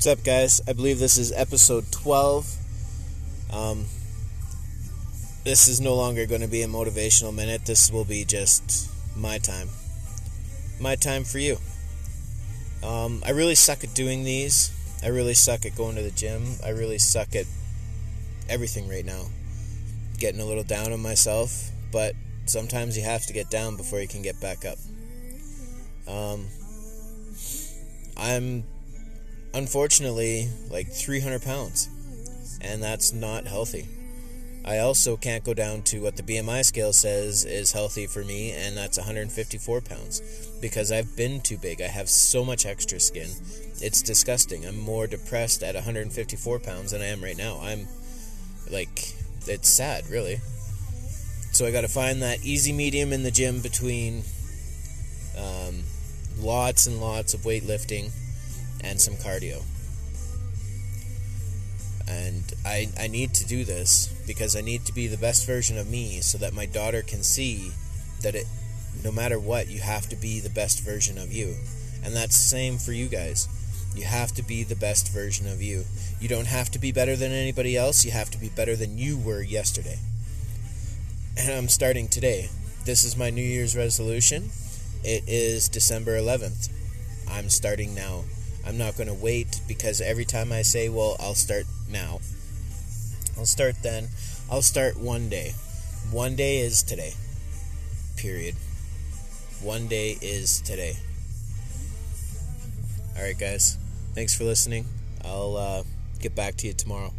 What's up, guys? I believe this is episode 12. Um, this is no longer going to be a motivational minute. This will be just my time. My time for you. Um, I really suck at doing these. I really suck at going to the gym. I really suck at everything right now. Getting a little down on myself, but sometimes you have to get down before you can get back up. Um, I'm unfortunately like 300 pounds, and that's not healthy. I also can't go down to what the BMI scale says is healthy for me, and that's 154 pounds because I've been too big. I have so much extra skin. It's disgusting. I'm more depressed at 154 pounds than I am right now. I'm like, it's sad, really. So I got to find that easy medium in the gym between um, lots and lots of weightlifting and some cardio. And I, I need to do this because I need to be the best version of me so that my daughter can see that it no matter what, you have to be the best version of you. And that's the same for you guys. You have to be the best version of you. You don't have to be better than anybody else, you have to be better than you were yesterday. And I'm starting today. This is my New Year's resolution. It is December 11th. I'm starting now. I'm not going to wait because every time I say, well, I'll start now, I'll start then, I'll start one day. One day is today. Period. One day is today. All right, guys. Thanks for listening. I'll uh, get back to you tomorrow.